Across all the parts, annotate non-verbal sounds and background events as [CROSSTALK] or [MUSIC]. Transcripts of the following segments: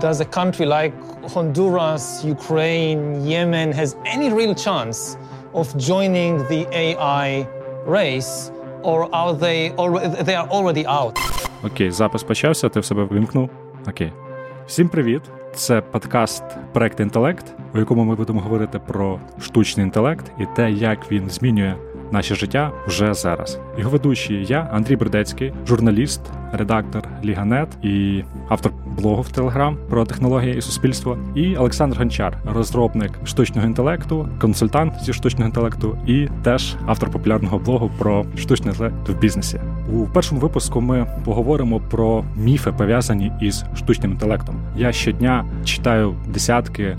does a country like Honduras, Ukraine, Yemen has any real chance of joining the AI race, or are they already they are already out? Окей, запис почався. Ти в себе вимкнув. Окей. Всім привіт! Це подкаст Проект Інтелект, у якому ми будемо говорити про штучний інтелект і те, як він змінює наше життя вже зараз. Його ведучий я, Андрій Бердецький, журналіст, редактор LIGA.net і автор блогу в Телеграм про технології і суспільство, і Олександр Гончар, розробник штучного інтелекту, консультант зі штучного інтелекту, і теж автор популярного блогу про штучний інтелект в бізнесі. У першому випуску ми поговоримо про міфи пов'язані із штучним інтелектом. Я щодня читаю десятки.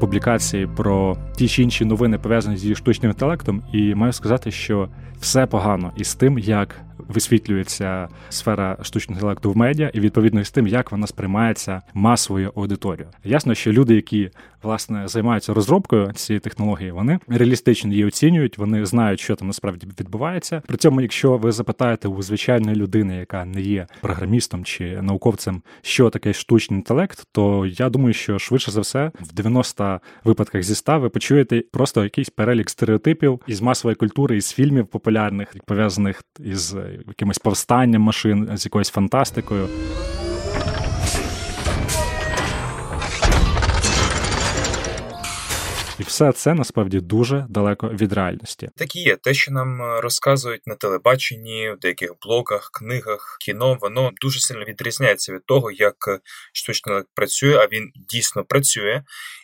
Публікації про ті чи інші новини пов'язані зі штучним інтелектом, і маю сказати, що все погано із тим, як висвітлюється сфера штучного інтелекту в медіа, і відповідно з тим, як вона сприймається масовою аудиторією. Ясно, що люди, які власне займаються розробкою цієї технології, вони реалістично її оцінюють, вони знають, що там насправді відбувається. При цьому, якщо ви запитаєте у звичайної людини, яка не є програмістом чи науковцем, що таке штучний інтелект, то я думаю, що швидше за все в 90 випадках зі 100 ви почуєте просто якийсь перелік стереотипів із масової культури, із фільмів популярних, пов'язаних із якимось повстанням машин, з якоюсь фантастикою. І все це насправді дуже далеко від реальності. Так і є те, що нам е, розказують на телебаченні, в деяких блогах, книгах, кіно, воно дуже сильно відрізняється від того, як е, штучний інтелект працює, а він дійсно працює.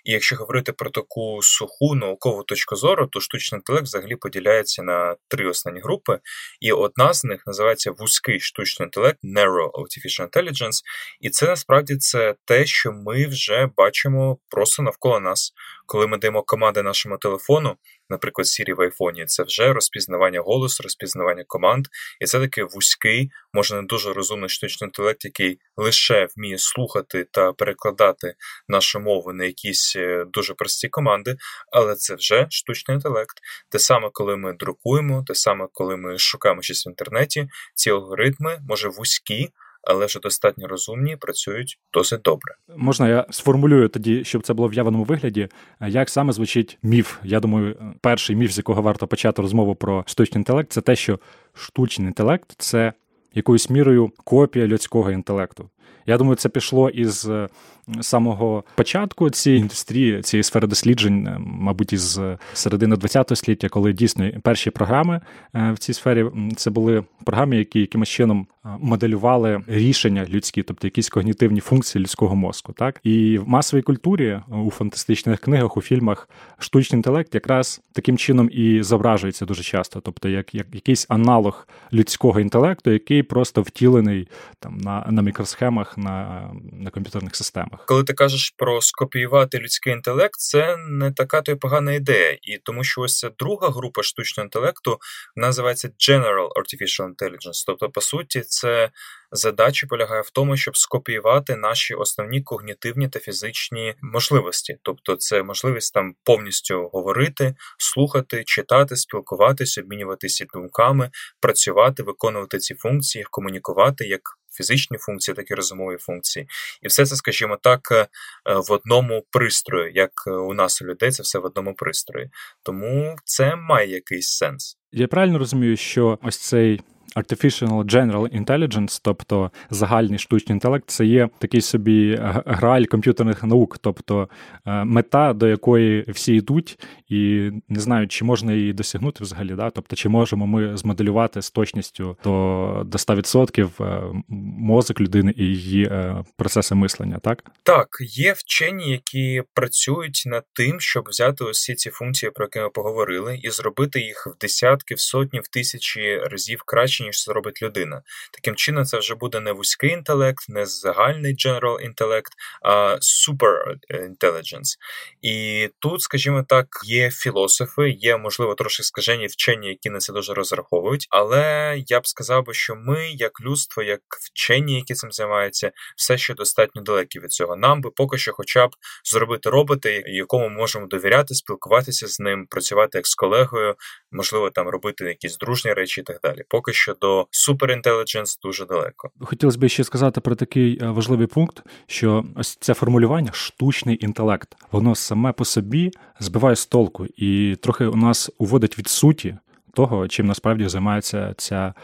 І якщо говорити про таку суху наукову точку зору, то штучний інтелект взагалі поділяється на три основні групи, і одна з них називається вузький штучний інтелект, Narrow Artificial Intelligence, і це насправді це те, що ми вже бачимо просто навколо нас, коли ми даємо команди нашому телефону, наприклад, Siri в айфоні, це вже розпізнавання голосу, розпізнавання команд, і це такий вузький, може не дуже розумний штучний інтелект, який лише вміє слухати та перекладати нашу мову на якісь е, дуже прості команди, але це вже штучний інтелект. Те саме, коли ми друкуємо, те саме, коли ми шукаємо щось в інтернеті, ці алгоритми може вузькі але вже достатньо розумні, працюють досить добре. Можна я сформулюю тоді, щоб це було в явному вигляді. Як саме звучить міф? Я думаю, перший міф, з якого варто почати розмову про штучний інтелект, це те, що штучний інтелект це якоюсь мірою копія людського інтелекту. Я думаю, це пішло із самого початку цієї індустрії, цієї сфери досліджень, е, мабуть, із середини ХХ століття, коли дійсно перші програми е, в цій сфері це були програми, які якимось чином е, моделювали рішення людські, тобто якісь когнітивні функції людського мозку. Так і в масовій культурі у фантастичних книгах, у фільмах штучний інтелект якраз таким чином і зображується дуже часто, тобто як як якийсь аналог людського інтелекту, який просто втілений там на на мікросхемах, на, на комп'ютерних системах. Коли ти кажеш про скопіювати людський інтелект, це не така то й погана ідея, і тому що ось ця друга група штучного інтелекту називається General Artificial Intelligence. Тобто, по суті, це задача полягає в тому, щоб скопіювати наші основні когнітивні та фізичні можливості. Тобто, це можливість там повністю говорити, слухати, читати, спілкуватися, обмінюватися думками, працювати, виконувати ці функції, комунікувати як фізичні функції, так і розумові функції. І все це, скажімо так, е, в одному пристрої, як у нас у людей, це все в одному пристрої. Тому це має якийсь сенс. Я правильно розумію, що ось цей Artificial General Intelligence, тобто загальний штучний інтелект, це є такий собі граль комп'ютерних наук, тобто е, мета, до якої всі йдуть, і не знаю, чи можна її досягнути взагалі, да? тобто чи можемо ми змоделювати з точністю до до 100% е, мозок людини і її е, процеси мислення, так? Так, є вчені, які працюють над тим, щоб взяти усі ці функції, про які ми поговорили, і зробити їх в десятки, в сотні, в тисячі разів краще краще, ніж це робить людина. Таким чином, це вже буде не вузький інтелект, не загальний general інтелект, а super intelligence. І тут, скажімо так, є філософи, є, можливо, трошки скажені вчені, які на це дуже розраховують. Але я б сказав би, що ми, як людство, як вчені, які цим займаються, все ще достатньо далекі від цього. Нам би поки що, хоча б зробити робота, якому можемо довіряти, спілкуватися з ним, працювати як з колегою, можливо, там робити якісь дружні речі і так далі. Поки що що до суперінтелідженс дуже далеко. Хотілося б ще сказати про такий е, важливий пункт, що ось це формулювання штучний інтелект, воно саме по собі збиває з толку і трохи у нас уводить від суті того, чим насправді займається ця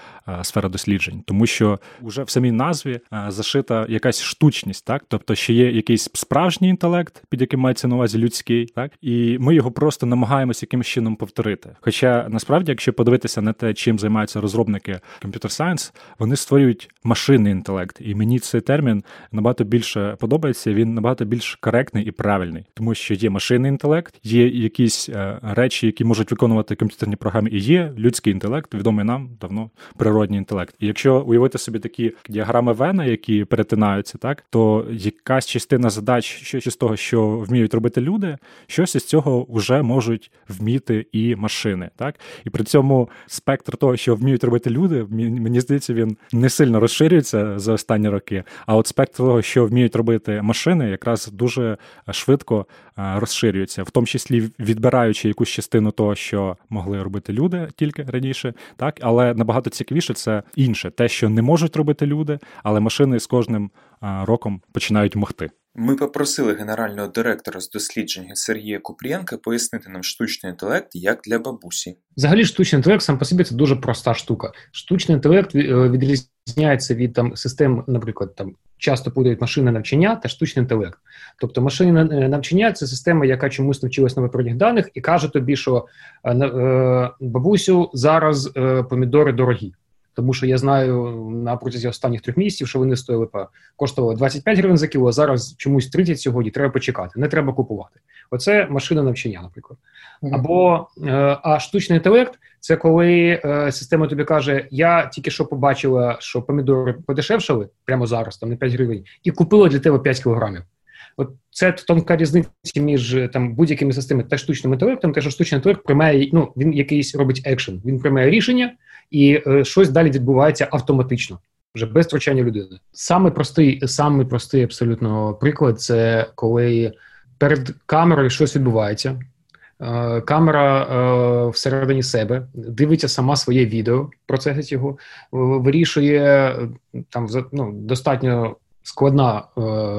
сфера досліджень, тому що вже в самій назві зашита якась штучність, так тобто, що є якийсь справжній інтелект, під яким мається на увазі людський, так і ми його просто намагаємося якимось чином повторити. Хоча насправді, якщо подивитися на те, чим займаються розробники Computer Science, вони створюють машинний інтелект, і мені цей термін набагато більше подобається. Він набагато більш коректний і правильний, тому що є машинний інтелект, є якісь е, речі, які можуть виконувати комп'ютерні програми, і є людський інтелект, відомий нам давно природній інтелект. І якщо уявити собі такі діаграми Вена, які перетинаються, так то якась частина задач, що з того, що вміють робити люди, щось із цього вже можуть вміти і машини. Так і при цьому спектр того, що вміють робити люди, мені здається, він не сильно розширюється за останні роки. А от спектр того, що вміють робити машини, якраз дуже швидко розширюється, в тому числі відбираючи якусь частину того, що могли робити люди тільки раніше, так але набагато цікавіше це інше, те, що не можуть робити люди, але машини з кожним роком починають могти. Ми попросили генерального директора з дослідження Сергія Купрієнка пояснити нам штучний інтелект як для бабусі. Взагалі, штучний інтелект сам по собі це дуже проста штука. Штучний інтелект е, відрізняється від там систем, наприклад, там часто путають машини навчання та штучний інтелект. Тобто машини е, навчання це система, яка чомусь навчилась на виправних даних, і каже тобі, що е, бабусю зараз помідори дорогі. Тому що я знаю на протязі останніх трьох місяців, що вони стоїли по коштували 25 гривень за кіло, а зараз чомусь 30 сьогодні. Треба почекати, не треба купувати. Оце машина навчання, наприклад. Або е, а штучний інтелект це коли е, система тобі каже: Я тільки що побачила, що помідори подешевшали прямо зараз, там не 5 гривень, і купила для тебе 5 кілограмів. От це тонка різниця між там будь-якими системами та штучним інтелектом, те, що штучний інтелект приймає, ну він якийсь робить екшен, він приймає рішення, і е, щось далі відбувається автоматично, вже без втручання людини. Саме простий, саме простий абсолютно приклад це коли перед камерою щось відбувається. Е, камера е, всередині себе дивиться сама своє відео, процесить його, вирішує там ну, достатньо складна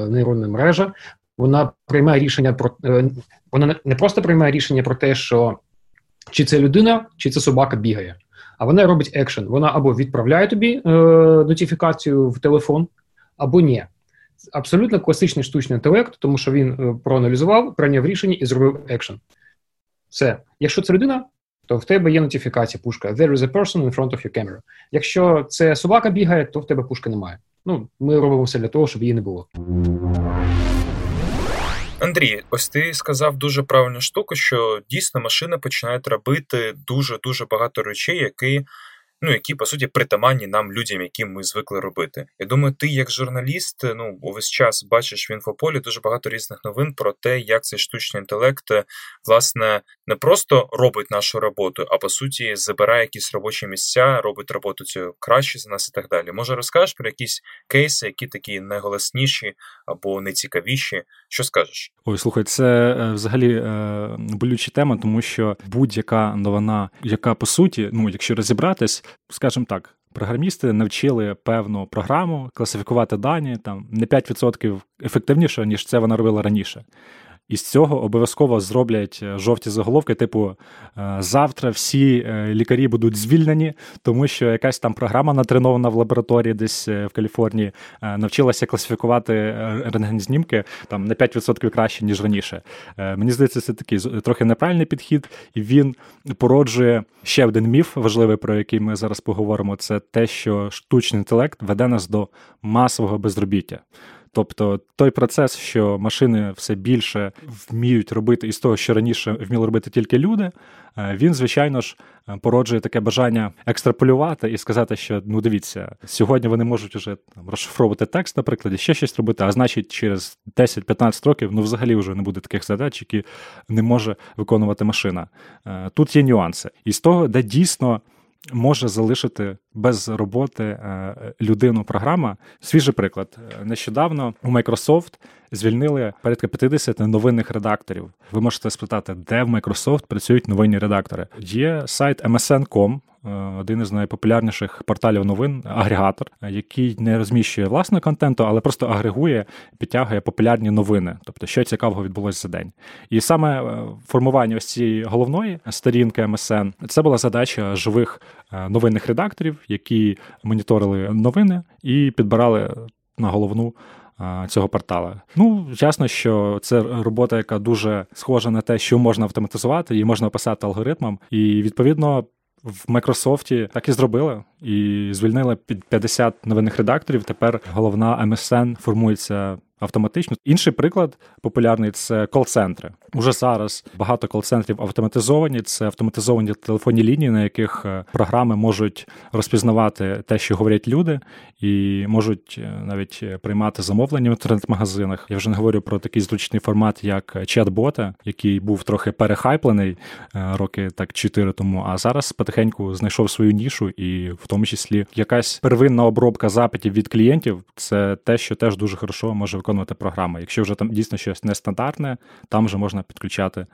нейронна мережа. Вона приймає рішення про вона не просто приймає рішення про те, що чи це людина, чи це собака бігає. А вона робить екшен. Вона або відправляє тобі е, нотифікацію в телефон, або ні. Абсолютно класичний штучний інтелект, тому що він е, проаналізував, прийняв рішення і зробив екшен. Все. Якщо це людина, то в тебе є нотифікація пушка. There is a person in front of your camera. Якщо це собака бігає, то в тебе пушки немає. Ну, ми робимо все для того, щоб її не було. Андрій, ось ти сказав дуже правильну штуку, що дійсно машини починають робити дуже дуже багато речей, які ну які по суті притаманні нам людям, яким ми звикли робити. Я думаю, ти як журналіст, ну увесь час бачиш в інфополі дуже багато різних новин про те, як цей штучний інтелект власне не просто робить нашу роботу, а по суті забирає якісь робочі місця, робить роботу цю краще за нас і так далі. Може, розкажеш про якісь кейси, які такі найголосніші або найцікавіші? Що скажеш? Ой, слухай, це е, взагалі е, болюча тема, тому що будь-яка новина, яка по суті, ну якщо розібратись, скажімо так. Програмісти навчили певну програму класифікувати дані там не 5% ефективніше, ніж це вона робила раніше. І з цього обов'язково зроблять е, жовті заголовки, типу е, завтра всі е, лікарі будуть звільнені, тому що якась там програма натренована в лабораторії, десь в Каліфорнії, навчилася класифікувати рентген-знімки там на 5% краще, ніж раніше. Мені здається, це такий трохи неправильний підхід, і він породжує ще один міф, важливий, про який ми зараз поговоримо. Це те, що штучний інтелект веде нас до масового безробіття. Тобто той процес, що машини все більше вміють робити із того, що раніше вміли робити тільки люди, е, він, звичайно ж, е, породжує таке бажання екстраполювати і сказати, що ну дивіться, сьогодні вони можуть вже там розшифровувати текст, наприклад, і ще щось робити, а значить, через 10-15 років ну взагалі вже не буде таких задач, які не може виконувати машина. Е, тут є нюанси. І з того, де дійсно може залишити без роботи е, людину програма. Свіжий приклад. Нещодавно у Microsoft звільнили порядка 50 новинних редакторів. Ви можете спитати, де в Microsoft працюють новинні редактори. Є сайт MSN.com, один із найпопулярніших порталів новин, агрегатор, який не розміщує власне контенту, але просто агрегує, підтягує популярні новини, тобто що цікавого відбулося за день. І саме формування ось цієї головної сторінки МСН це була задача живих новинних редакторів, які моніторили новини і підбирали на головну цього портала. Ну, ясно, що це робота, яка дуже схожа на те, що можна автоматизувати, її можна описати алгоритмом, і відповідно. В Майкрософті так і зробили, і звільнили під 50 новинних редакторів. Тепер головна МСН формується автоматично. Інший приклад популярний це кол-центри. Уже зараз багато кол-центрів автоматизовані. Це автоматизовані телефонні лінії, на яких е, програми можуть розпізнавати те, що говорять люди, і можуть е, навіть приймати замовлення в інтернет-магазинах. Я вже не говорю про такий зручний формат, як чат-бота, який був трохи перехайплений е, роки так чотири тому. А зараз потихеньку знайшов свою нішу, і в тому числі якась первинна обробка запитів від клієнтів. Це те, що теж дуже хорошо може виконувати програма. Якщо вже там дійсно щось нестандартне, там вже можна підключати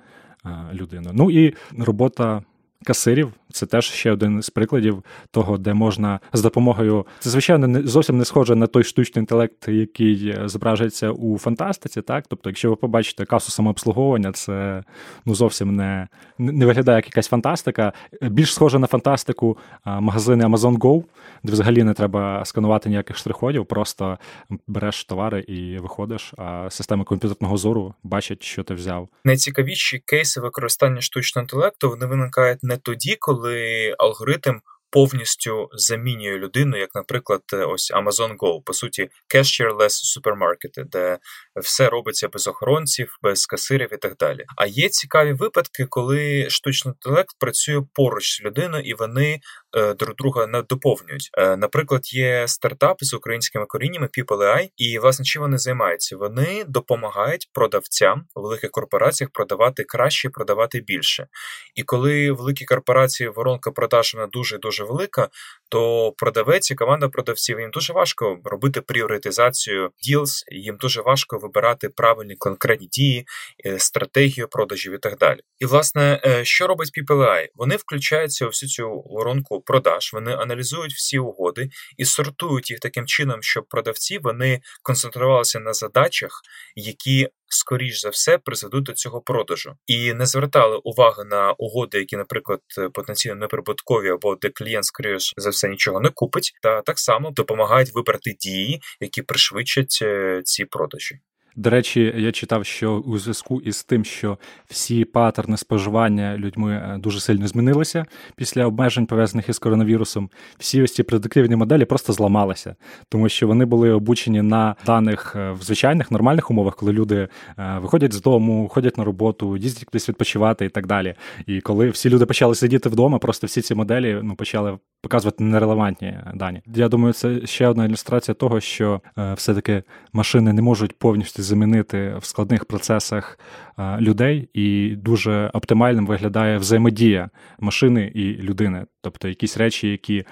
е, людину. Ну і робота касирів це теж ще один з прикладів того, де можна з допомогою. Це, звичайно, не зовсім не схоже на той штучний інтелект, який е, зображується у фантастиці. Так, тобто, якщо ви побачите касу самообслуговування, це ну зовсім не не виглядає як якась фантастика. Більш схоже на фантастику магазини Amazon Go, де взагалі не треба сканувати ніяких штрих-кодів, просто береш товари і виходиш. А системи комп'ютерного зору бачать, що ти взяв. Найцікавіші кейси використання штучного інтелекту вони виникають не тоді, коли алгоритм повністю замінює людину, як, наприклад, ось Amazon Go, по суті, cashier-less супермаркети, де все робиться без охоронців, без касирів і так далі. А є цікаві випадки, коли штучний інтелект працює поруч з людиною і вони е, друг друга не доповнюють. Е, наприклад, є стартапи з українськими коріннями PeopleAI, і власне чим вони займаються? Вони допомагають продавцям у великих корпораціях продавати краще, продавати більше. І коли великі корпорації воронка продаж вона дуже дуже велика, то продавець і команда продавців їм дуже важко робити пріоритизацію deals, їм дуже важко вибирати правильні конкретні дії, е, стратегію продажів і так далі. І власне, е, що робить PPLI? Вони включаються у всю цю воронку продаж, вони аналізують всі угоди і сортують їх таким чином, щоб продавці вони концентрувалися на задачах, які скоріш за все призведуть до цього продажу, і не звертали уваги на угоди, які, наприклад, потенційно неприбуткові або де клієнт скоріш за все нічого не купить, та так само допомагають вибрати дії, які пришвидшать е, ці продажі. До речі, я читав, що у зв'язку із тим, що всі паттерни споживання людьми е, дуже сильно змінилися після обмежень, пов'язаних із коронавірусом, всі ось ці предиктивні моделі просто зламалися, тому що вони були обучені на даних е, в звичайних нормальних умовах, коли люди е, виходять з дому, ходять на роботу, їздять кудись відпочивати і так далі. І коли всі люди почали сидіти вдома, просто всі ці моделі ну почали показувати нерелевантні дані. Я думаю, це ще одна ілюстрація того, що все-таки машини не можуть повністю замінити в складних процесах е, людей, і дуже оптимальним виглядає взаємодія машини і людини. Тобто якісь речі, які е,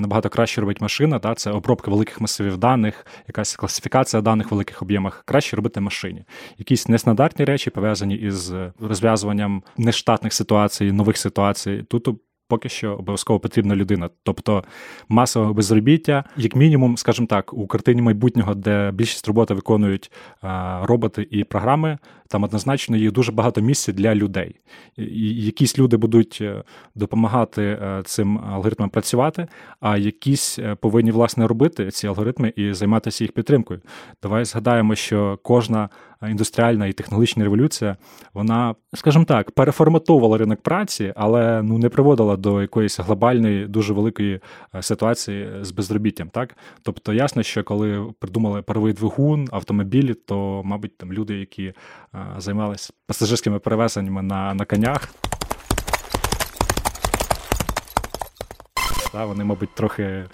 набагато краще робить машина, та це обробка великих масивів даних, якась класифікація даних в великих об'ємах, краще робити машині. Якісь нестандартні речі пов'язані із розв'язуванням нештатних ситуацій, нових ситуацій. Тут поки що обов'язково потрібна людина. Тобто масове безробіття, як мінімум, скажімо так, у картині майбутнього, де більшість роботи виконують роботи і програми, там однозначно є дуже багато місця для людей. І Якісь люди будуть е, допомагати е, цим алгоритмам працювати, а якісь е, повинні власне робити ці алгоритми і займатися їх підтримкою. Давай згадаємо, що кожна індустріальна і технологічна революція, вона, скажімо так, переформатовувала ринок праці, але ну не приводила до якоїсь глобальної, дуже великої ситуації з безробіттям. Так, тобто ясно, що коли придумали паровий двигун, автомобілі, то мабуть там люди, які займалися пасажирськими перевезеннями на, на конях. Вони, мабуть, трохи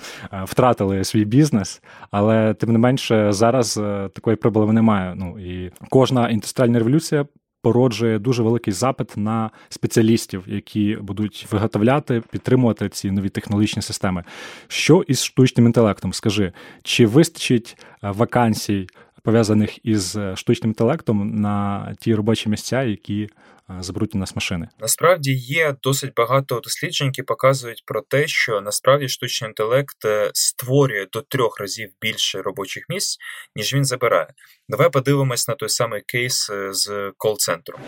втратили свій бізнес, але тим не менше зараз е, такої проблеми немає. Ну і кожна індустріальна революція породжує дуже великий запит на спеціалістів, які будуть виготовляти, підтримувати ці нові технологічні системи. Що із штучним інтелектом? Скажи, чи вистачить е, вакансій пов'язаних із штучним інтелектом на ті робочі місця, які заберуть у нас машини. Насправді є досить багато досліджень, які показують про те, що насправді штучний інтелект е, створює до трьох разів більше робочих місць, ніж він забирає. Давай подивимось на той самий кейс е, з кол-центром.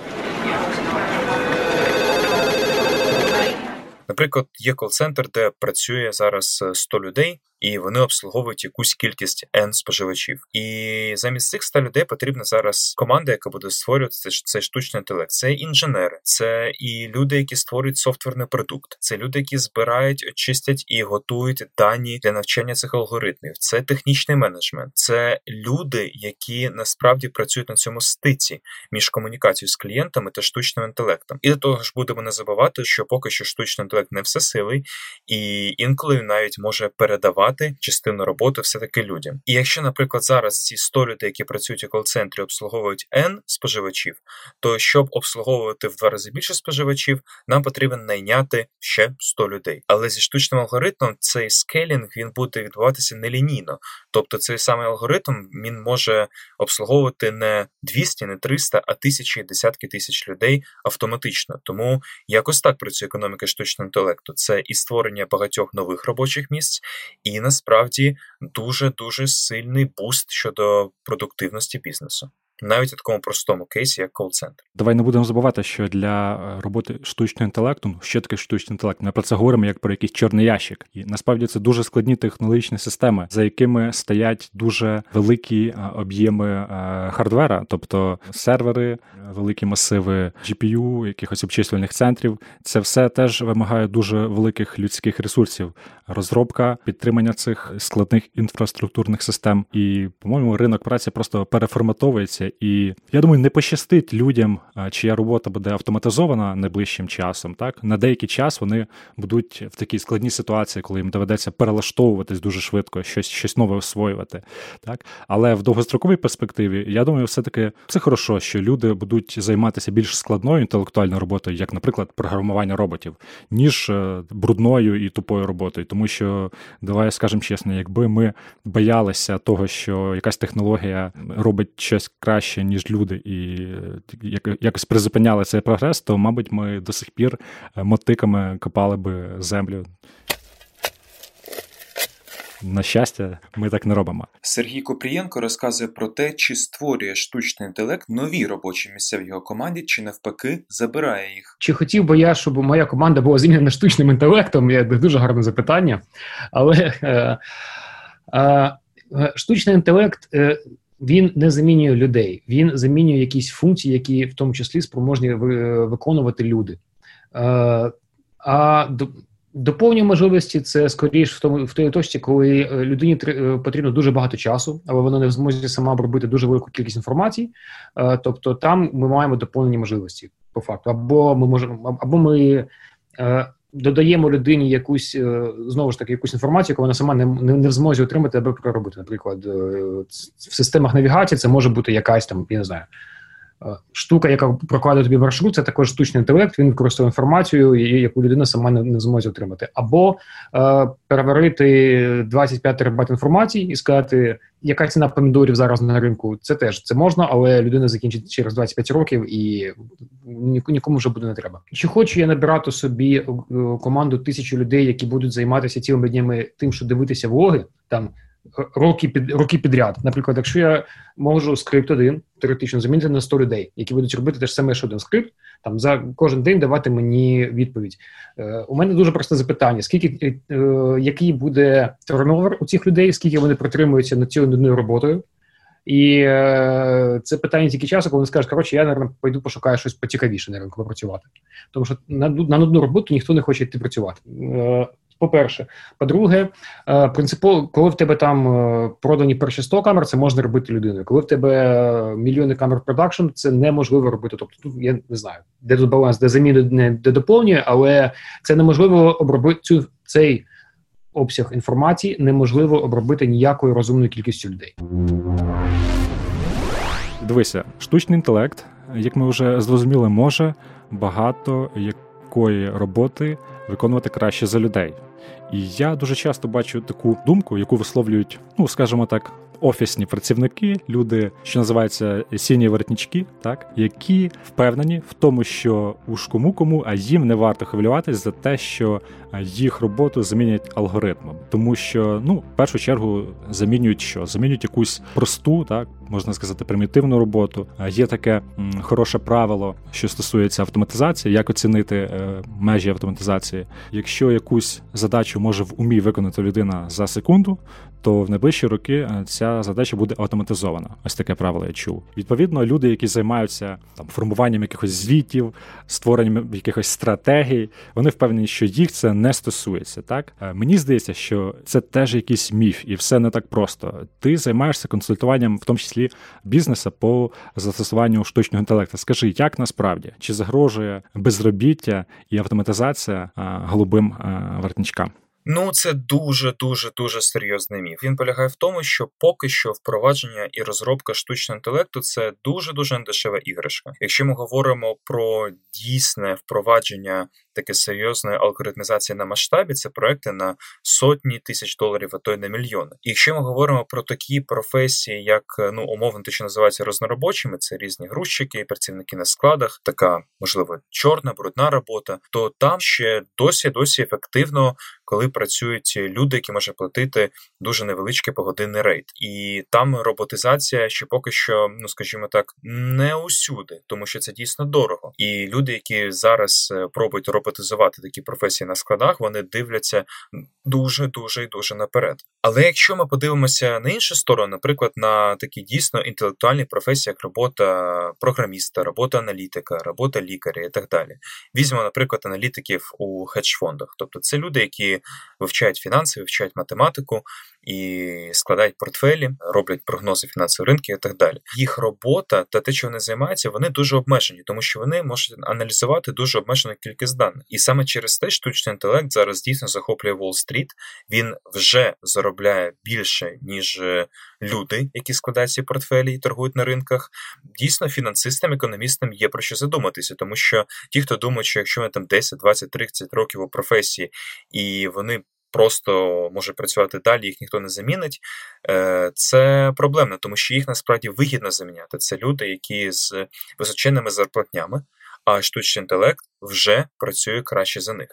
Наприклад, є кол-центр, де працює зараз 100 людей і вони обслуговують якусь кількість N споживачів. І замість цих 100 людей потрібна зараз команда, яка буде створювати цей штучний інтелект. Це інженери, це і люди, які створюють софтверний продукт, це люди, які збирають, чистять і готують дані для навчання цих алгоритмів. Це технічний менеджмент, це люди, які насправді працюють на цьому стиці між комунікацією з клієнтами та штучним інтелектом. І до того ж будемо не забувати, що поки що штучний інтелект не всесилий, і інколи він навіть може передавати віддавати частину роботи все-таки людям. І якщо, наприклад, зараз ці 100 людей, які працюють у кол-центрі, обслуговують N споживачів, то щоб обслуговувати в два рази більше споживачів, нам потрібно найняти ще 100 людей. Але зі штучним алгоритмом цей скелінг він буде відбуватися нелінійно. Тобто цей самий алгоритм він може обслуговувати не 200, не 300, а тисячі, десятки тисяч людей автоматично. Тому якось так працює економіка штучного інтелекту. Це і створення багатьох нових робочих місць, і насправді дуже дуже сильний буст щодо продуктивності бізнесу навіть у такому простому кейсі, як кол-центр. Давай не будемо забувати, що для е, роботи штучного інтелекту, ну що таке штучний інтелект? Ми про це говоримо як про якийсь чорний ящик, і насправді це дуже складні технологічні системи, за якими стоять дуже великі е, об'єми е, хардвера, тобто сервери, великі масиви GPU, якихось обчислювальних центрів. Це все теж вимагає дуже великих людських ресурсів. Розробка, підтримання цих складних інфраструктурних систем. І, по-моєму, ринок праці просто переформатовується і я думаю, не пощастить людям, чия робота буде автоматизована найближчим часом. Так на деякий час вони будуть в такій складній ситуації, коли їм доведеться перелаштовуватись дуже швидко, щось щось нове освоювати. Так, але в довгостроковій перспективі я думаю, все таки це хорошо, що люди будуть займатися більш складною інтелектуальною роботою, як, наприклад, програмування роботів, ніж е, брудною і тупою роботою, тому що давай скажемо чесно, якби ми боялися того, що якась технологія робить щось краще краще, ніж люди, і е, якось призупиняли цей прогрес, то, мабуть, ми до сих пір е, мотиками копали би землю. На щастя, ми так не робимо. Сергій Копрієнко розказує про те, чи створює штучний інтелект нові робочі місця в його команді, чи навпаки забирає їх. Чи хотів би я, щоб моя команда була змінена штучним інтелектом? Я дуже гарне запитання. Але е, е, штучний інтелект е, він не замінює людей, він замінює якісь функції, які в тому числі спроможні виконувати люди. Е, а доповнення можливості це скоріш в тому в тій точці, коли е, людині е, потрібно дуже багато часу, але вона не в змозі сама обробити дуже велику кількість інформації. Тобто, там ми маємо доповнені можливості по факту, або ми можемо, або ми додаємо людині якусь е, знову ж таки якусь інформацію, яку вона сама не не, не в змозі отримати аби проробити. Наприклад, е, в системах навігації це може бути якась там, я не знаю. Е, штука, яка прокладає тобі маршрут, це також штучний інтелект. Він використовує інформацію, яку людина сама не, не зможе отримати, або е, переварити 25 терабайт інформації і сказати, яка ціна помідорів зараз на ринку. Це теж це можна, але людина закінчить через 25 років і нікому вже буде не треба. Чи хочу я набирати собі е, команду тисячі людей, які будуть займатися цілими днями тим, що дивитися влоги там роки під роки підряд. Наприклад, якщо я можу скрипт один теоретично замінити на 100 людей, які будуть робити те ж саме, що один скрипт, там за кожен день давати мені відповідь. Е, У мене дуже просте запитання: скільки е, який буде терновер у цих людей, скільки вони протримуються над цією нудною роботою? І е, це питання тільки часу, коли вони скажуть, коротше, я наверное, пойду пошукаю щось поцікавіше на ринку попрацювати. Тому що на на нудну роботу ніхто не хоче йти працювати. Е, по-перше, по-друге, е, принципово, коли в тебе там е, продані перші 100 камер, це можна робити людиною. Коли в тебе е, мільйони камер продакшн, це неможливо робити. Тобто, тут я не знаю, де тут баланс, де заміни де доповнює, але це неможливо обробити цю цей обсяг інформації, неможливо обробити ніякою розумною кількістю людей. Дивися, штучний інтелект, як ми вже зрозуміли, може багато якої роботи виконувати краще за людей. І я дуже часто бачу таку думку, яку висловлюють, ну скажімо так, офісні працівники, люди, що називаються сіні воротнички, так які впевнені в тому, що уж кому кому, а їм не варто хвилюватись за те, що їх роботу замінять алгоритмом, тому що ну в першу чергу замінюють що замінюють якусь просту, так можна сказати, примітивну роботу. Є таке хороше правило, що стосується автоматизації, як оцінити е, межі автоматизації. Якщо якусь задачу може в умі виконати людина за секунду, то в найближчі роки е, ця задача буде автоматизована. Ось таке правило я чув. Відповідно, люди, які займаються там формуванням якихось звітів, створенням якихось стратегій, вони впевнені, що їх це не стосується. Так е, мені здається, що це теж якийсь міф, і все не так просто. Ти займаєшся консультуванням, в тому числі бізнеса по застосуванню штучного інтелекту. Скажи, як насправді чи загрожує безробіття і автоматизація голубим вартничкам? Ну, це дуже дуже дуже серйозний міф. Він полягає в тому, що поки що впровадження і розробка штучного інтелекту це дуже дуже недешева іграшка. Якщо ми говоримо про дійсне впровадження таке серйозної алгоритмізації на масштабі, це проекти на сотні тисяч доларів, а то й на мільйони. І якщо ми говоримо про такі професії, як ну умовно те, що називається розноробочими, це різні грузчики, працівники на складах, така можливо чорна, брудна робота, то там ще досі досі ефективно, коли працюють люди, які можуть платити дуже невеличкий погодинний рейд, і там роботизація ще поки що, ну скажімо так, не усюди, тому що це дійсно дорого. І люди, які зараз е, пробують роботизувати такі професії на складах, вони дивляться дуже дуже і дуже наперед. Але якщо ми подивимося на іншу сторону, наприклад, на такі дійсно інтелектуальні професії, як робота програміста, робота аналітика, робота лікаря і так далі, візьмемо, наприклад, аналітиків у хедж-фондах, тобто це люди, які вивчають фінанси, вивчають математику і складають портфелі, роблять прогнози фінансових ринків і так далі. Їх робота та те, що вони займаються, вони дуже обмежені, тому що вони можуть аналізувати дуже обмежену кількість даних. І саме через те штучний інтелект зараз дійсно захоплює Уолл-стріт, Він вже заробляє більше ніж е, люди, які складають ці портфелі і торгують на ринках. Дійсно, фінансистам, економістам є про що задуматися, тому що ті, хто думають, що якщо вони там 10, 20, 30 років у професії і вони просто може працювати далі, їх ніхто не замінить. Е, це проблемно, тому що їх насправді вигідно заміняти. Це люди, які з височенними зарплатнями, а штучний інтелект вже працює краще за них.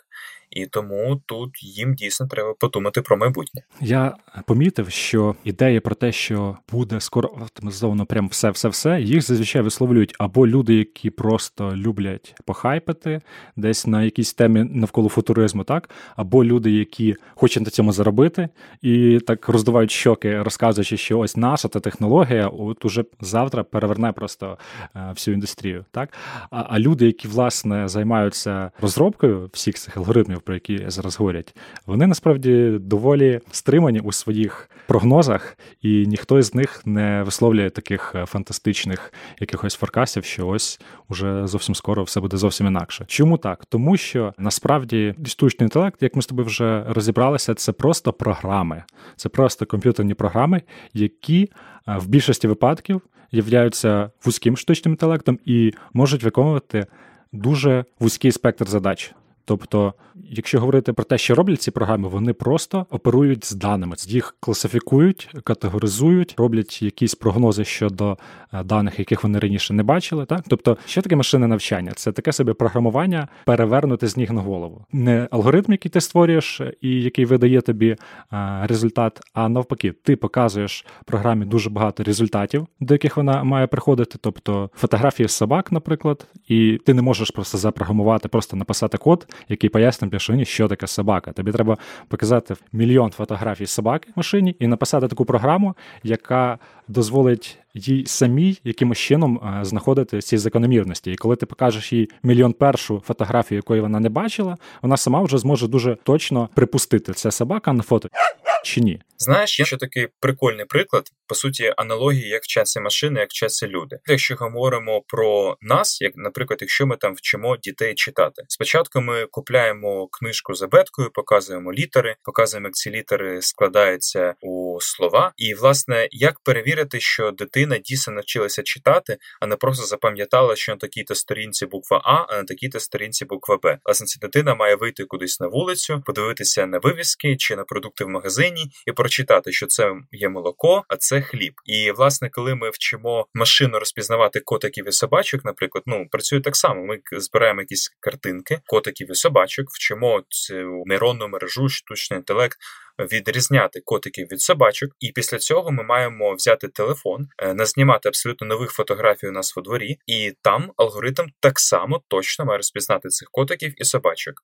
І тому тут їм дійсно треба подумати про майбутнє. Я помітив, що ідея про те, що буде скоро автоматизовано прям все, все, все, їх зазвичай висловлюють або люди, які просто люблять похайпити десь на якійсь темі навколо футуризму, так, або люди, які хочуть на цьому заробити, і так роздувають щоки, розказуючи, що ось наша та технологія, от уже завтра переверне просто е, всю індустрію. Так, а, а люди, які власне займаються розробкою всіх цих алгоритмів про які зараз говорять, вони насправді доволі стримані у своїх прогнозах, і ніхто з них не висловлює таких е, фантастичних якихось форкастів, що ось уже зовсім скоро все буде зовсім інакше. Чому так? Тому що насправді штучний інтелект, як ми з тобою вже розібралися, це просто програми, це просто комп'ютерні програми, які е, в більшості випадків являються вузьким штучним інтелектом і можуть виконувати дуже вузький спектр задач. Тобто, якщо говорити про те, що роблять ці програми, вони просто оперують з даними, їх класифікують, категоризують, роблять якісь прогнози щодо е, даних, яких вони раніше не бачили. Так, тобто, що таке машинне навчання? Це таке собі програмування, перевернути з ніг на голову. Не алгоритм, який ти створюєш і який видає тобі е, результат, а навпаки, ти показуєш програмі дуже багато результатів, до яких вона має приходити. Тобто фотографії собак, наприклад, і ти не можеш просто запрограмувати, просто написати код який пояснив машині, що таке собака. Тобі треба показати мільйон фотографій собаки в машині і написати таку програму, яка дозволить їй самій якимось чином е, знаходити ці закономірності. І коли ти покажеш їй мільйон першу фотографію, якої вона не бачила, вона сама вже зможе дуже точно припустити, це собака на фото чи ні. Знаєш, є ще такий прикольний приклад, по суті, аналогії, як вчаться машини, як вчаться люди. Якщо говоримо про нас, як, наприклад, якщо ми там вчимо дітей читати, спочатку ми купляємо книжку за беткою, показуємо літери, показуємо, як ці літери складаються у слова. І, власне, як перевірити, що дитина дійсно навчилася читати, а не просто запам'ятала, що на такій-то сторінці буква А, а на такій-то сторінці буква Б. Власне, ця дитина має вийти кудись на вулицю, подивитися на вивіски чи на продукти в магазині і прочитати, що це є молоко, а це хліб. І власне, коли ми вчимо машину розпізнавати котиків і собачок, наприклад, ну працює так само. Ми збираємо якісь картинки, котиків і собачок, вчимо цю нейронну мережу, штучний інтелект відрізняти котиків від собачок, і після цього ми маємо взяти телефон, е, назнімати абсолютно нових фотографій у нас во дворі, і там алгоритм так само точно має розпізнати цих котиків і собачок.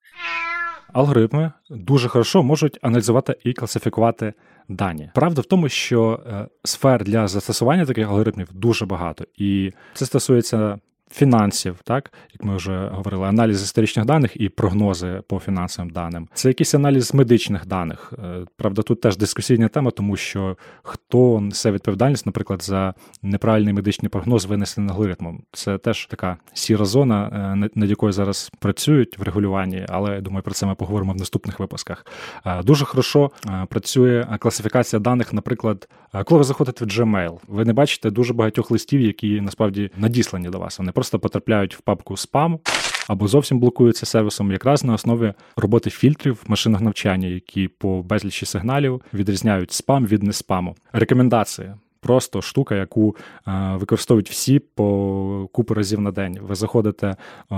Алгоритми дуже хорошо можуть аналізувати і класифікувати дані. Правда в тому, що е, сфер для застосування таких алгоритмів дуже багато, і це стосується фінансів, так як ми вже говорили, аналіз історичних даних і прогнози по фінансовим даним. Це якийсь аналіз медичних даних. Е, правда, тут теж дискусійна тема, тому що хто несе відповідальність, наприклад, за неправильний медичний прогноз, винесений алгоритмом. Це теж така сіра зона, е, над якою зараз працюють в регулюванні, але я думаю, про це ми поговоримо в наступних випусках. Е, дуже хорошо працює класифікація даних, наприклад, коли ви заходите в Gmail, ви не бачите дуже багатьох листів, які насправді надіслані до вас. Вони просто потрапляють в папку спам або зовсім блокуються сервісом, якраз на основі роботи фільтрів машинного навчання, які по безлічі сигналів відрізняють спам від неспаму. Рекомендації. Просто штука, яку е, використовують всі по купу разів на день. Ви заходите е,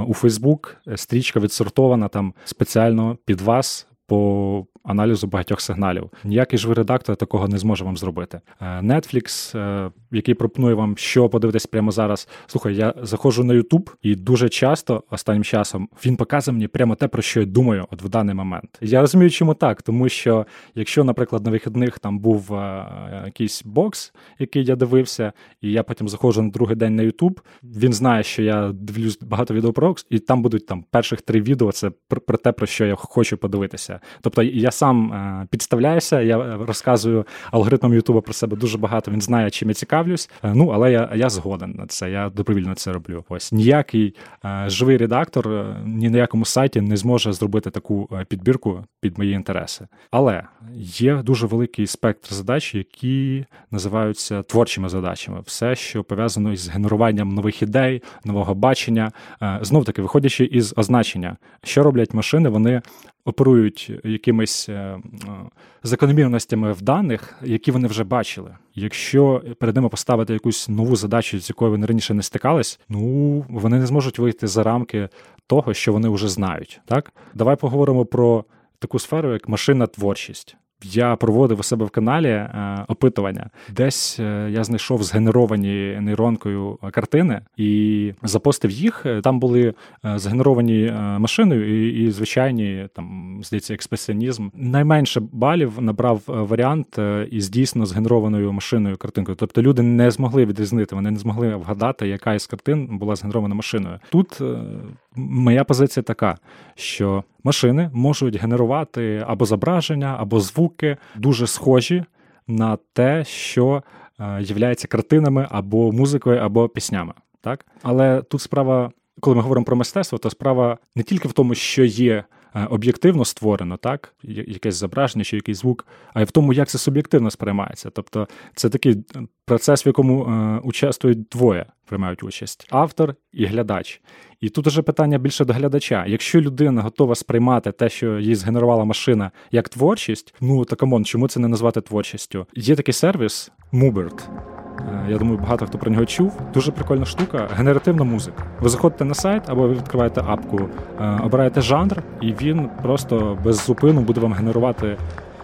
у Фейсбук, стрічка відсортована там спеціально під вас по аналізу багатьох сигналів. Ніякий ж ви редактор такого не зможе вам зробити. Е, Netflix, е, який пропонує вам, що подивитись прямо зараз. Слухай, я заходжу на YouTube, і дуже часто останнім часом він показує мені прямо те, про що я думаю, от в даний момент. Я розумію, чому так, тому що якщо, наприклад, на вихідних там був е, якийсь бокс, який я дивився, і я потім заходжу на другий день на YouTube, він знає, що я дивлюсь багато відео про бокс, і там будуть там перших три відео. Це про, про те, про що я хочу подивитися. Тобто я сам е, підставляюся, я розказую алгоритмам Ютуба про себе дуже багато. Він знає, чим я цікавлюсь. Е, ну але я я згоден на це. Я добровільно це роблю. Ось ніякий е, живий редактор ні на якому сайті не зможе зробити таку підбірку під мої інтереси. Але є дуже великий спектр задач, які називаються творчими задачами. Все, що пов'язано із генеруванням нових ідей, нового бачення, знов таки виходячи із означення, що роблять машини, вони оперують якимись е, закономірностями в даних, які вони вже бачили. Якщо перед ними поставити якусь нову задачу, з якою вони раніше не стикались, ну вони не зможуть вийти за рамки того, що вони вже знають. Так, давай поговоримо про таку сферу, як машинна творчість. Я проводив у себе в каналі е, опитування. Десь е, я знайшов згенеровані нейронкою картини і запостив їх. Там були е, згенеровані машиною і, і звичайні там здається експресіонізм. Найменше балів набрав варіант із дійсно згенерованою машиною картинкою. Тобто люди не змогли відрізнити, вони не змогли вгадати, яка із картин була згенерована машиною. Тут моя позиція така, що машини можуть генерувати або зображення, або звуки дуже схожі на те, що є являється картинами або музикою, або піснями. Так? Але тут справа, коли ми говоримо про мистецтво, то справа не тільки в тому, що є. Е, об'єктивно створено, так, якесь зображення чи якийсь звук, а й в тому, як це суб'єктивно сприймається. Тобто це такий процес, в якому е, участвують двоє, приймають участь автор і глядач. І тут уже питання більше до глядача. Якщо людина готова сприймати те, що їй згенерувала машина, як творчість, ну то come on, чому це не назвати творчістю? Є такий сервіс Mubert. Е, я думаю, багато хто про нього чув. Дуже прикольна штука. Генеративна музика. Ви заходите на сайт або ви відкриваєте апку, е, обираєте жанр, і він просто без зупину буде вам генерувати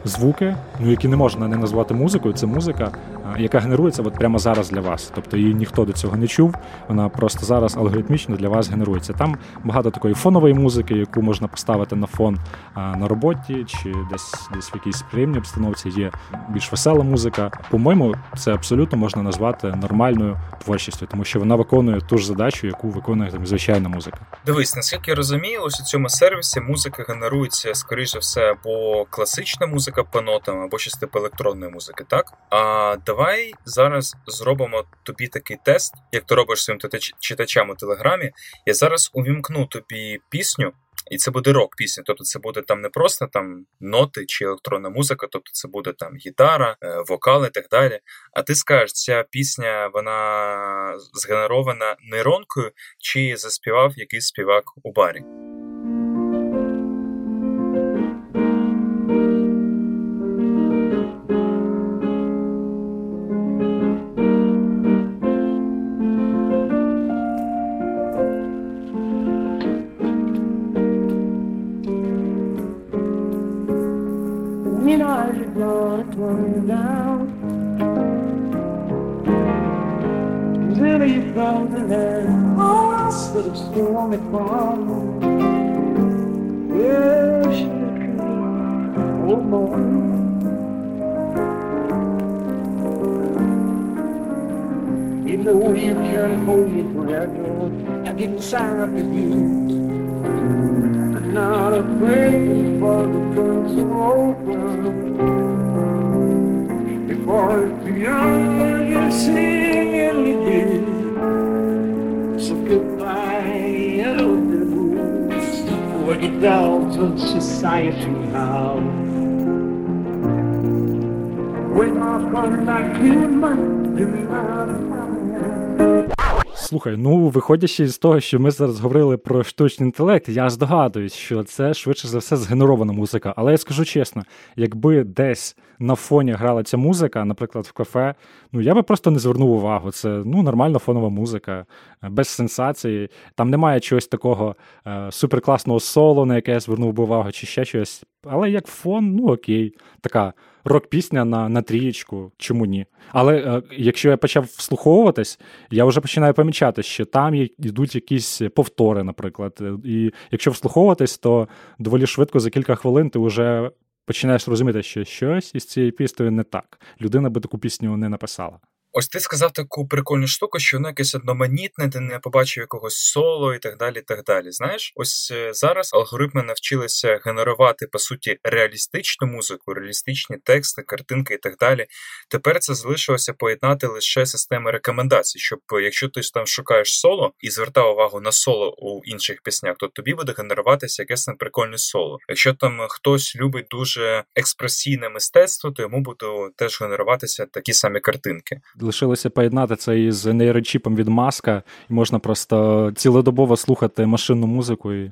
звуки, ну які не можна не назвати музикою. Це музика, яка генерується от прямо зараз для вас. Тобто її ніхто до цього не чув. Вона просто зараз алгоритмічно для вас генерується. Там багато такої фонової музики, яку можна поставити на фон на роботі, чи десь десь в якійсь приємній обстановці є більш весела музика. По-моєму, це абсолютно можна назвати нормальною творчістю, тому що вона виконує ту ж задачу, яку виконує там звичайна музика. Дивись, наскільки я розумію, ось у цьому сервісі музика генерується скоріше все або класична музика по нотам, або щось типу електронної музики, так? А давай зараз зробимо тобі такий тест, як ти робиш своїм читачам у телеграмі. Я зараз увімкну тобі пісню. І це буде рок пісня, тобто це буде там не просто там ноти чи електронна музика, тобто це буде там гітара, е, вокал і так далі. А ти скажеш, ця пісня вона згенерована нейронкою, чи заспівав якийсь співак у барі. Inside of. I'm not afraid for the doors to open. Before it's beyond you singing dear. So goodbye, hello, the it down to society now. When I come back in my, in my Слухай, ну виходячи з того, що ми зараз говорили про штучний інтелект, я здогадуюсь, що це швидше за все згенерована музика. Але я скажу чесно, якби десь на фоні грала ця музика, наприклад, в кафе, ну я би просто не звернув увагу. Це ну нормальна фонова музика, без сенсації. Там немає чогось такого е, суперкласного соло, на яке я звернув би увагу, чи ще щось. Але як фон, ну окей, така рок-пісня на на трієчку, чому ні? Але е, якщо я почав вслуховуватись, я вже починаю помічати, що там йдуть якісь повтори, наприклад. І якщо вслуховуватись, то доволі швидко за кілька хвилин ти вже починаєш розуміти, що щось із цією піснею не так. Людина би таку пісню не написала. Ось ти сказав таку прикольну штуку, що воно якесь одноманітне, ти не побачив якогось соло і так далі. і так далі. Знаєш, ось е, зараз алгоритми навчилися генерувати по суті реалістичну музику, реалістичні тексти, картинки і так далі. Тепер це залишилося поєднати лише системи рекомендацій, щоб е, якщо ти там шукаєш соло і звертав увагу на соло у інших піснях, то тобі буде генеруватися якесь прикольне соло. Якщо там хтось любить дуже експресійне мистецтво, то йому буде теж генеруватися такі самі картинки лишилося поєднати це із нейрочіпом від маска, і можна просто цілодобово слухати машинну музику і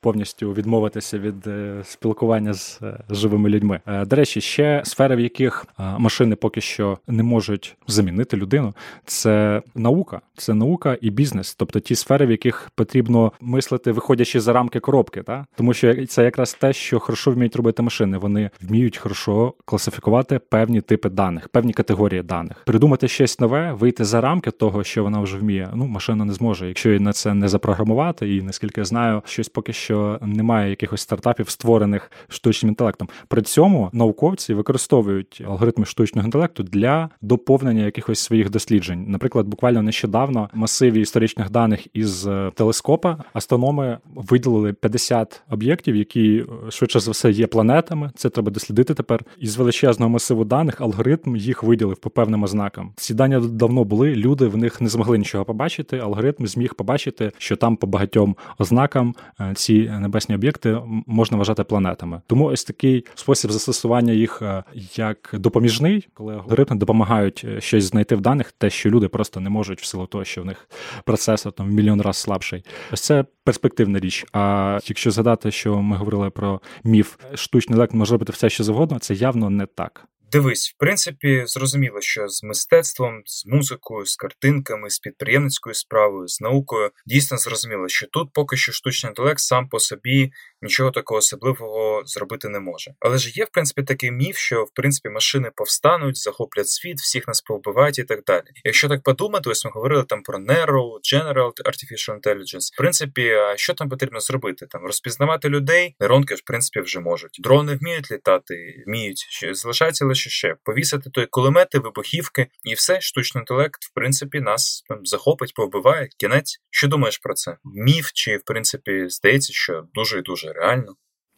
повністю відмовитися від е, спілкування з е, живими людьми. Е, до речі, ще сфери, в яких машини поки що не можуть замінити людину, це наука, це наука і бізнес, тобто ті сфери, в яких потрібно мислити, виходячи за рамки коробки, та? Тому що це якраз те, що хорошо вміють робити машини. Вони вміють хорошо класифікувати певні типи даних, певні категорії даних, придумати щось нове, вийти за рамки того, що вона вже вміє. Ну машина не зможе, якщо її на це не запрограмувати, і наскільки я знаю, щось поки що що немає якихось стартапів, створених штучним інтелектом. При цьому науковці використовують алгоритми штучного інтелекту для доповнення якихось своїх досліджень. Наприклад, буквально нещодавно масиві історичних даних із е, телескопа астрономи виділили 50 об'єктів, які е, швидше за все є планетами. Це треба дослідити тепер. Із величезного масиву даних алгоритм їх виділив по певним ознакам. Ці дані давно були. Люди в них не змогли нічого побачити. Алгоритм зміг побачити, що там по багатьом ознакам е, ці небесні об'єкти можна вважати планетами. Тому ось такий спосіб застосування їх е, як допоміжний, коли алгоритми допомагають е, щось знайти в даних, те, що люди просто не можуть в силу того, що в них процесор там в мільйон разів слабший. Ось це перспективна річ. А якщо згадати, що ми говорили про міф, штучний інтелект може робити все, що завгодно, це явно не так. Дивись, в принципі, зрозуміло, що з мистецтвом, з музикою, з картинками, з підприємницькою справою, з наукою дійсно зрозуміло, що тут поки що штучний інтелект сам по собі нічого такого особливого зробити не може. Але ж є, в принципі, такий міф, що в принципі машини повстануть, захоплять світ, всіх нас повбивають і так далі. Якщо так подумати, ось ми говорили там про Narrow, General Artificial Intelligence. В принципі, а що там потрібно зробити? Там розпізнавати людей, нейронки, в принципі, вже можуть. Дрони вміють літати, вміють що залишається лише ще повісити той кулемети, вибухівки, і все штучний інтелект, в принципі, нас там захопить, повбиває. Кінець. Що думаєш про це? Міф чи в принципі здається, що дуже і дуже реально?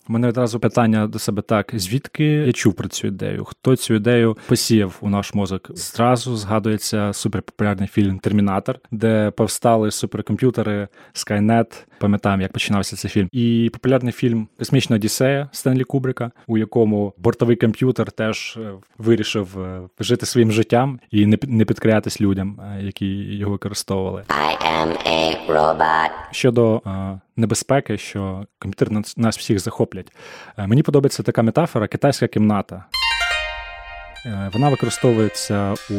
У мене одразу питання до себе так: звідки я чув про цю ідею? Хто цю ідею посіяв у наш мозок? Зразу згадується суперпопулярний фільм Термінатор, де повстали суперкомп'ютери Skynet. Пам'ятаємо, як починався цей фільм. І популярний фільм Космічна Одіссея Стенлі Кубрика, у якому бортовий комп'ютер теж е, вирішив е, жити своїм життям і не підкорятись людям, е, які його використовували. I am a robot. Щодо небезпеки, що комп'ютери нас всіх захоплять. Мені подобається така метафора китайська кімната. Е, вона використовується у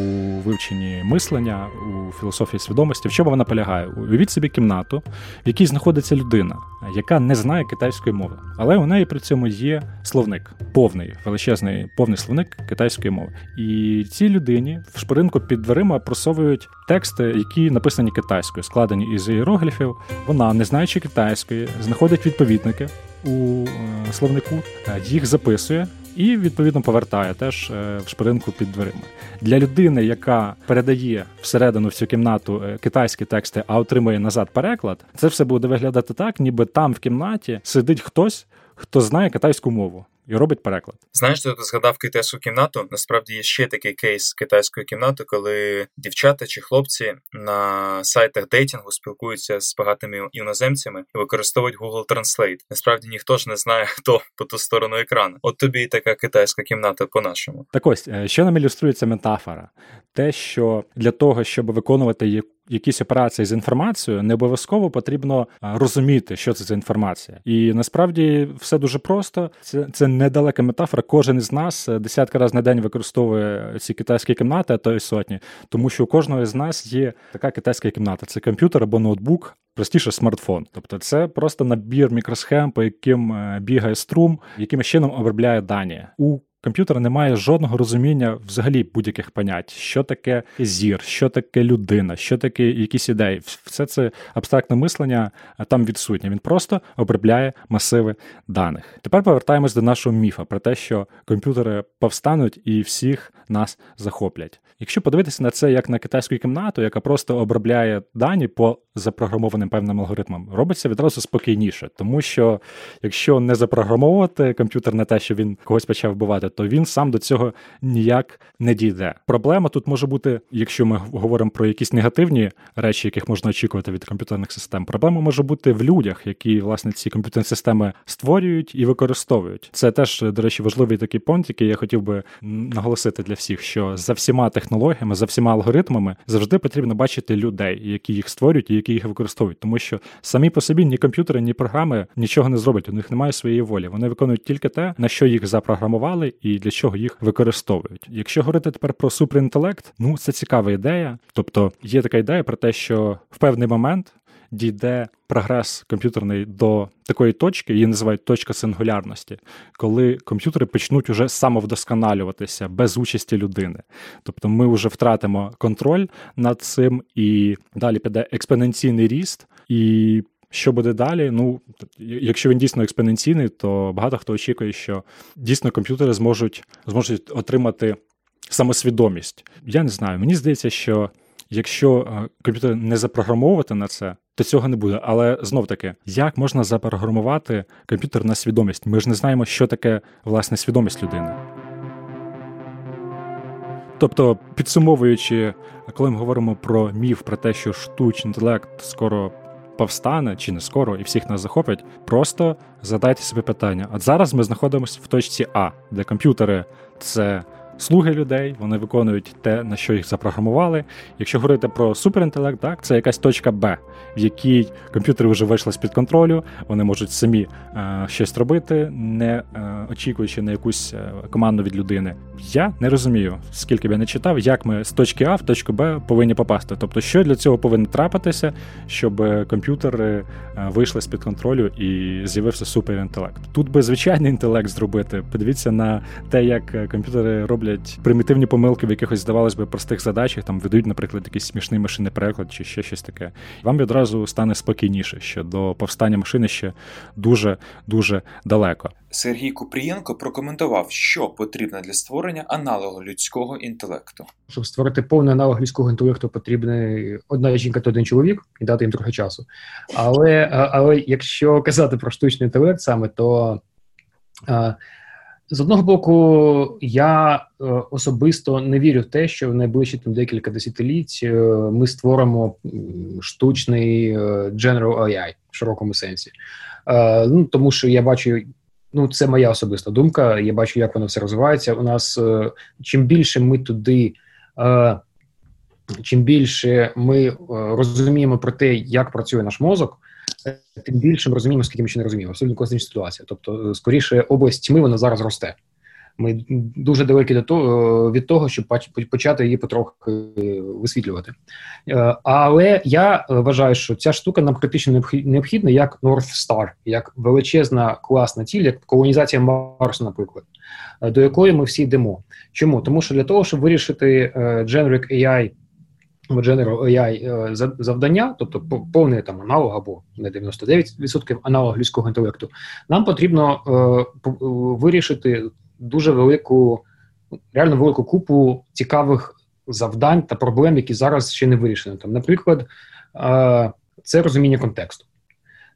вивченні мислення, у філософії свідомості. В чому вона полягає? Уявіть собі кімнату, в якій знаходиться людина, яка не знає китайської мови, але у неї при цьому є словник, повний величезний повний словник китайської мови. І цій людині в шпаринку під дверима просовують тексти, які написані китайською, складені із іерогліфів. Вона, не знаючи китайської, знаходить відповідники у е, словнику, е, їх записує і відповідно повертає теж е, в шпаринку під дверима. Для людини, яка передає всередину в цю кімнату китайські тексти, а отримує назад переклад, це все буде виглядати так, ніби там в кімнаті сидить хтось, хто знає китайську мову і робить переклад. Знаєш, ти згадав китайську кімнату. Насправді є ще такий кейс китайської кімнати, коли дівчата чи хлопці на сайтах дейтингу спілкуються з багатими іноземцями і використовують Google Translate. Насправді ніхто ж не знає, [LAUGHS] хто по ту сторону екрану. От тобі і така китайська кімната по-нашому. Так ось е, що нам ілюструється метафора, те, що для того, щоб виконувати якісь операції з інформацією, не обов'язково потрібно розуміти, що це за інформація. І насправді все дуже просто. Це це недалека метафора. Кожен із нас е, десятки разів на день використовує ці китайські кімнати, а то й сотні, тому що у кожного з нас є така китайська кімната: це комп'ютер або ноутбук. Простіше смартфон, тобто це просто набір мікросхем, по яким е, бігає струм, яким чином обробляє дані у комп'ютера немає жодного розуміння взагалі будь-яких понять, що таке зір, що таке людина, що таке якісь ідеї. Все це абстрактне мислення там відсутнє. Він просто обробляє масиви даних. Тепер повертаємось до нашого міфа про те, що комп'ютери повстануть і всіх нас захоплять. Якщо подивитися на це як на китайську кімнату, яка просто обробляє дані по запрограмованим певним алгоритмам, робиться відразу спокійніше, тому що якщо не запрограмовувати комп'ютер на те, що він когось почав вбивати, то він сам до цього ніяк не дійде. Проблема тут може бути, якщо ми говоримо про якісь негативні речі, яких можна очікувати від комп'ютерних систем. Проблема може бути в людях, які власне ці комп'ютерні системи створюють і використовують. Це теж, до речі, важливий такий понт, який я хотів би наголосити для всіх, що за всіма технологіями, за всіма алгоритмами завжди потрібно бачити людей, які їх створюють і які їх використовують, тому що самі по собі ні комп'ютери, ні програми нічого не зроблять. У них немає своєї волі. Вони виконують тільки те, на що їх запрограмували, і для чого їх використовують. Якщо говорити тепер про суперінтелект, ну це цікава ідея. Тобто є така ідея про те, що в певний момент. Дійде прогрес комп'ютерний до такої точки, її називають точка сингулярності, коли комп'ютери почнуть уже самовдосконалюватися без участі людини. Тобто ми вже втратимо контроль над цим, і далі піде експоненційний ріст, і що буде далі? Ну, якщо він дійсно експоненційний, то багато хто очікує, що дійсно комп'ютери зможуть зможуть отримати самосвідомість. Я не знаю. Мені здається, що якщо е, комп'ютер не запрограмовувати на це, то цього не буде. Але знов таки, як можна запрограмувати комп'ютер на свідомість? Ми ж не знаємо, що таке власне свідомість людини. Тобто, підсумовуючи, коли ми говоримо про міф про те, що штучний інтелект скоро повстане чи не скоро, і всіх нас захопить, просто задайте собі питання. От зараз ми знаходимося в точці А, де комп'ютери це слуги людей, вони виконують те, на що їх запрограмували. Якщо говорити про суперінтелект, так це якась точка Б, в якій комп'ютери вже вийшли з під контролю, вони можуть самі е, щось робити, не е, очікуючи на якусь е, команду від людини. Я не розумію, скільки б я не читав, як ми з точки А в точку Б повинні попасти. Тобто, що для цього повинно трапитися, щоб комп'ютери е, вийшли з під контролю і з'явився суперінтелект. Тут би звичайний інтелект зробити. Подивіться на те, як е, комп'ютери роблять роблять примітивні помилки в якихось, здавалось би, простих задачах, там ведуть, наприклад, якийсь смішний машинний переклад чи ще щось таке. Вам відразу стане спокійніше, що до повстання машини ще дуже дуже далеко. Сергій Купрієнко прокоментував, що потрібно для створення аналогу людського інтелекту. Щоб створити повний аналог людського інтелекту, потрібна одна жінка та один чоловік і дати їм трохи часу. Але але якщо казати про штучний інтелект саме, то з одного боку, я е, особисто не вірю в те, що в найближчі там декілька десятиліть е, ми створимо штучний е, General AI в широкому сенсі. Ну тому що я бачу. Ну, це моя особиста думка. Я бачу, як воно все розвивається. У нас чим більше ми туди, чим більше ми розуміємо про те, як працює наш мозок, тим більше ми розуміємо, скільки ми ще не розуміємо. Абсолютно класична ситуація. Тобто, е, скоріше, область тьми вона зараз росте. Ми дуже далекі до того від того, щоб почати її потрохи висвітлювати. Але я вважаю, що ця штука нам критично необхідна як North Star, як величезна класна ціль, як колонізація Марсу, наприклад, до якої ми всі йдемо. Чому? Тому що для того, щоб вирішити Generic AI General AI е, завдання, тобто повний там аналог або не 99% аналог людського інтелекту, нам потрібно е, вирішити дуже велику, реально велику купу цікавих завдань та проблем, які зараз ще не вирішені. Там, наприклад, е, це розуміння контексту,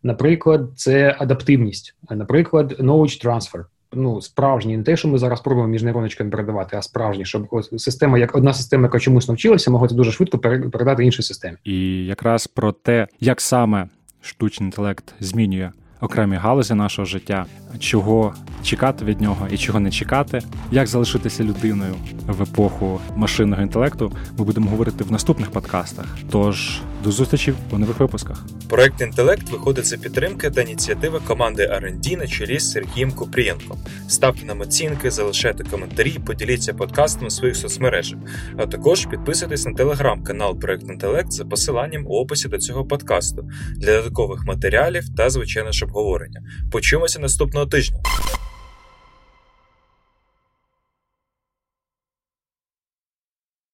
наприклад, це адаптивність, наприклад, knowledge transfer ну, справжні, не те, що ми зараз пробуємо між нейроночками передавати, а справжні, щоб система, як одна система, яка чомусь навчилася, могла це дуже швидко передати іншій системі. І якраз про те, як саме штучний інтелект змінює окремі галузі нашого життя, чого чекати від нього і чого не чекати, як залишитися людиною в епоху машинного інтелекту. Ми будемо говорити в наступних подкастах. Тож до зустрічі у нових випусках. Проект інтелект виходить за підтримки та ініціативи команди R&D на чолі з Сергієм Купрієнком. Ставте нам оцінки, залишайте коментарі, поділіться подкастом у своїх соцмережах. А також підписуйтесь на телеграм-канал Проект Інтелект за посиланням у описі до цього подкасту для додаткових матеріалів та звичайно ж обговорення. Почуємося наступного тижня.